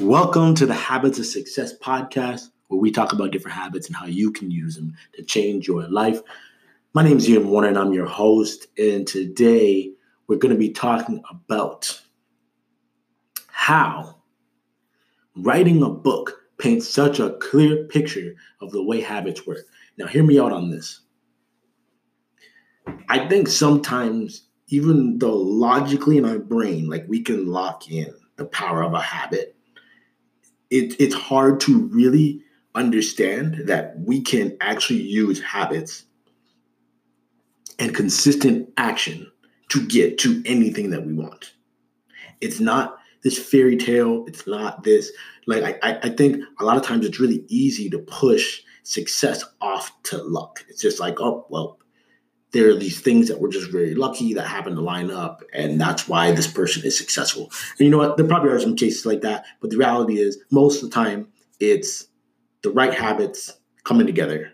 Welcome to the Habits of Success podcast, where we talk about different habits and how you can use them to change your life. My name is Ian Warner, and I'm your host. And today we're going to be talking about how writing a book paints such a clear picture of the way habits work. Now, hear me out on this. I think sometimes, even though logically in our brain, like we can lock in the power of a habit it, it's hard to really understand that we can actually use habits and consistent action to get to anything that we want. It's not this fairy tale. It's not this like I, I think a lot of times it's really easy to push success off to luck. It's just like, oh well, there are these things that we're just very lucky that happen to line up, and that's why this person is successful. And you know what? There probably are some cases like that, but the reality is, most of the time, it's the right habits coming together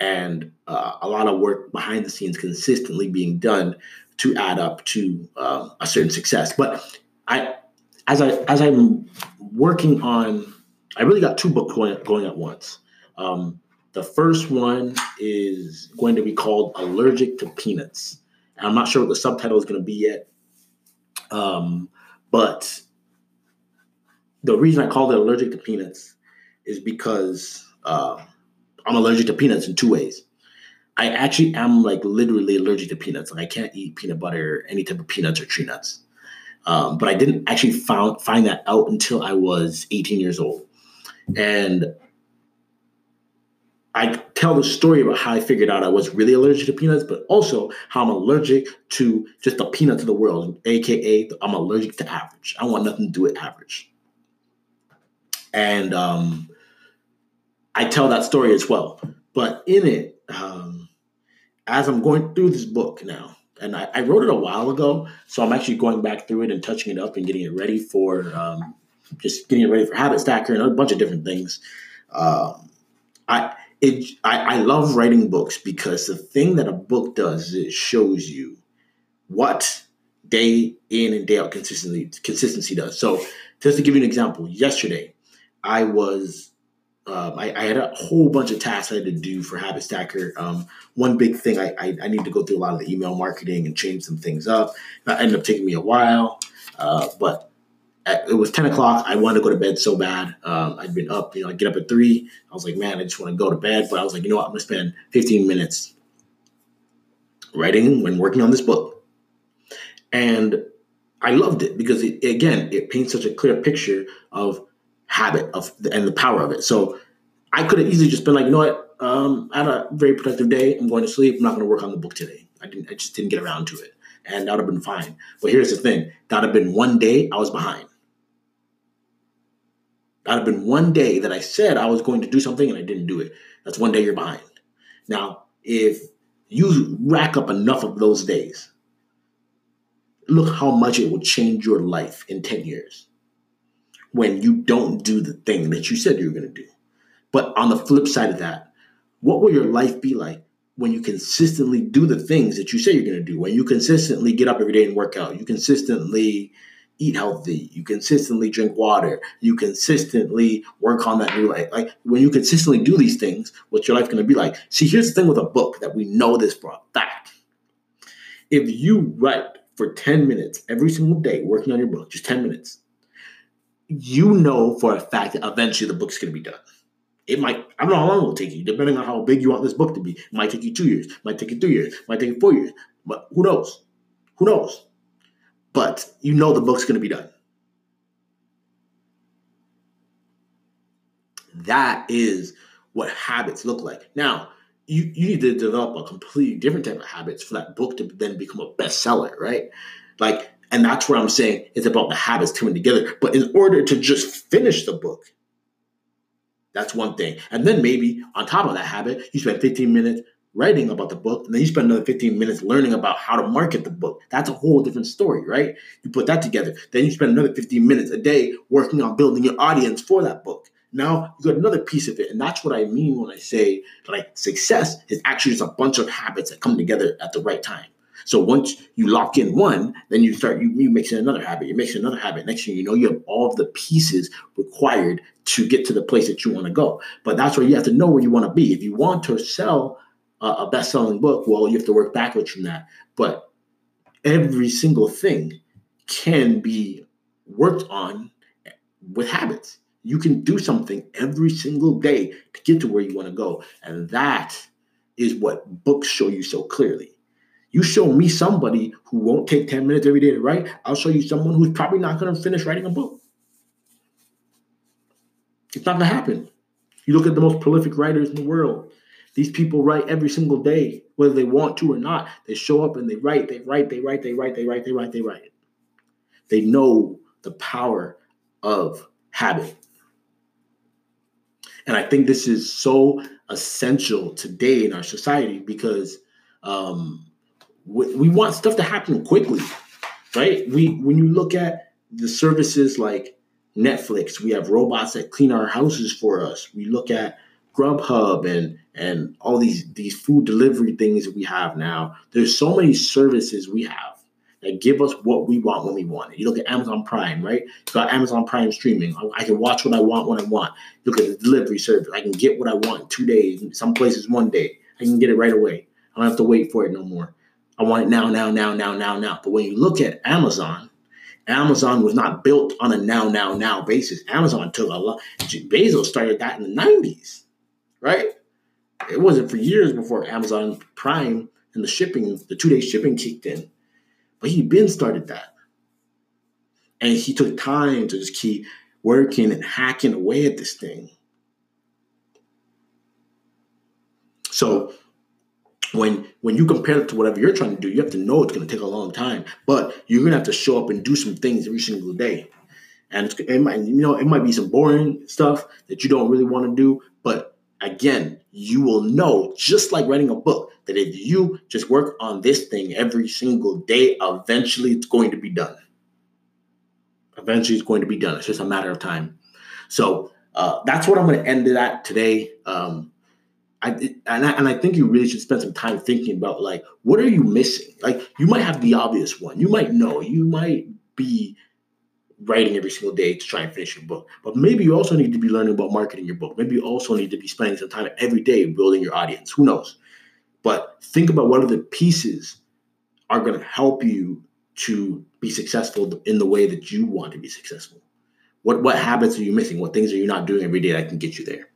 and uh, a lot of work behind the scenes consistently being done to add up to uh, a certain success. But I, as I as I'm working on, I really got two books going, going at once. Um, the first one is going to be called Allergic to Peanuts. And I'm not sure what the subtitle is going to be yet. Um, but the reason I call it Allergic to Peanuts is because uh, I'm allergic to peanuts in two ways. I actually am like literally allergic to peanuts. Like I can't eat peanut butter, any type of peanuts or tree nuts. Um, but I didn't actually found, find that out until I was 18 years old. And I tell the story about how I figured out I was really allergic to peanuts, but also how I'm allergic to just the peanuts of the world, aka I'm allergic to average. I want nothing to do with average. And um, I tell that story as well. But in it, um, as I'm going through this book now, and I, I, wrote it a while ago, so I'm actually going back through it and touching it up and getting it ready for um, just getting it ready for Habit Stacker and a bunch of different things. Um, I it I, I love writing books because the thing that a book does is it shows you what day in and day out consistently consistency does. So just to give you an example, yesterday I was um, I, I, had a whole bunch of tasks I had to do for Habit Stacker. Um, one big thing I, I, I, need to go through a lot of the email marketing and change some things up. That ended up taking me a while, uh, but it was 10 o'clock. I wanted to go to bed so bad. Um, I'd been up, you know, I get up at three. I was like, man, I just want to go to bed. But I was like, you know what? I'm going to spend 15 minutes writing when working on this book. And I loved it because it, again, it paints such a clear picture of habit of and the power of it. So I could have easily just been like, you know what? Um, I had a very productive day. I'm going to sleep. I'm not going to work on the book today. I didn't. I just didn't get around to it, and that would have been fine. But here's the thing: that would have been one day I was behind. That would have been one day that I said I was going to do something and I didn't do it. That's one day you're behind. Now, if you rack up enough of those days, look how much it will change your life in 10 years when you don't do the thing that you said you were going to do. But on the flip side of that, what will your life be like when you consistently do the things that you say you're going to do? When you consistently get up every day and work out, you consistently eat healthy, you consistently drink water, you consistently work on that new life. Like when you consistently do these things, what's your life going to be like? See, here's the thing with a book that we know this for a fact. If you write for 10 minutes every single day working on your book, just 10 minutes, you know for a fact that eventually the book's going to be done. It might, I don't know how long it will take you, depending on how big you want this book to be. It might take you two years, might take you three years, might take you four years, but who knows? Who knows? But you know the book's going to be done. That is what habits look like. Now, you, you need to develop a completely different type of habits for that book to then become a bestseller, right? Like, and that's where I'm saying it's about the habits coming together. But in order to just finish the book, that's one thing. And then maybe on top of that habit, you spend 15 minutes writing about the book, and then you spend another 15 minutes learning about how to market the book. That's a whole different story, right? You put that together. Then you spend another 15 minutes a day working on building your audience for that book. Now you got another piece of it. And that's what I mean when I say like success is actually just a bunch of habits that come together at the right time. So once you lock in one, then you start you, you mixing another habit, you mixing another habit. Next thing you know, you have all of the pieces required to get to the place that you want to go. But that's where you have to know where you want to be. If you want to sell a, best-selling book, well, you have to work backwards from that. But every single thing can be worked on with habits. You can do something every single day to get to where you want to go. And that is what books show you so clearly. You show me somebody who won't take 10 minutes every day to write, I'll show you someone who's probably not going to finish writing a book. It's not going to happen. You look at the most prolific writers in the world. These people write every single day, whether they want to or not. They show up and they write, they write, they write, they write, they write, they write, they write. They know the power of habit. And I think this is so essential today in our society because um, we, we want stuff to happen quickly, right? We when you look at the services like Netflix, we have robots that clean our houses for us. We look at Grubhub and and all these these food delivery things that we have now. There's so many services we have that give us what we want when we want it. You look at Amazon Prime, right? You got Amazon Prime streaming. I can watch what I want when I want. Look at the delivery service. I can get what I want two days. Some places one day. I can get it right away. I don't have to wait for it no more. I want it now, now, now, now, now, now. But when you look at Amazon, Amazon was not built on a now, now, now basis. Amazon took a lot. Bezos started that in the 90s, right? It wasn't for years before Amazon Prime and the shipping, the two day shipping kicked in. But he been started that. And he took time to just keep working and hacking away at this thing. So when when you compare it to whatever you're trying to do, you have to know it's going to take a long time, but you're going to have to show up and do some things every single day. And it might, you know, it might be some boring stuff that you don't really want to do, but again, you will know, just like writing a book, that if you just work on this thing every single day, eventually it's going to be done. Eventually, it's going to be done. It's just a matter of time. So uh, that's what I'm going to end it at today. Um, I, and I, and I think you really should spend some time thinking about like what are you missing? Like you might have the obvious one. You might know. You might be writing every single day to try and finish your book. But maybe you also need to be learning about marketing your book. Maybe you also need to be spending some time every day building your audience. Who knows? But think about what are the pieces are going to help you to be successful in the way that you want to be successful. What what habits are you missing? What things are you not doing every day that can get you there?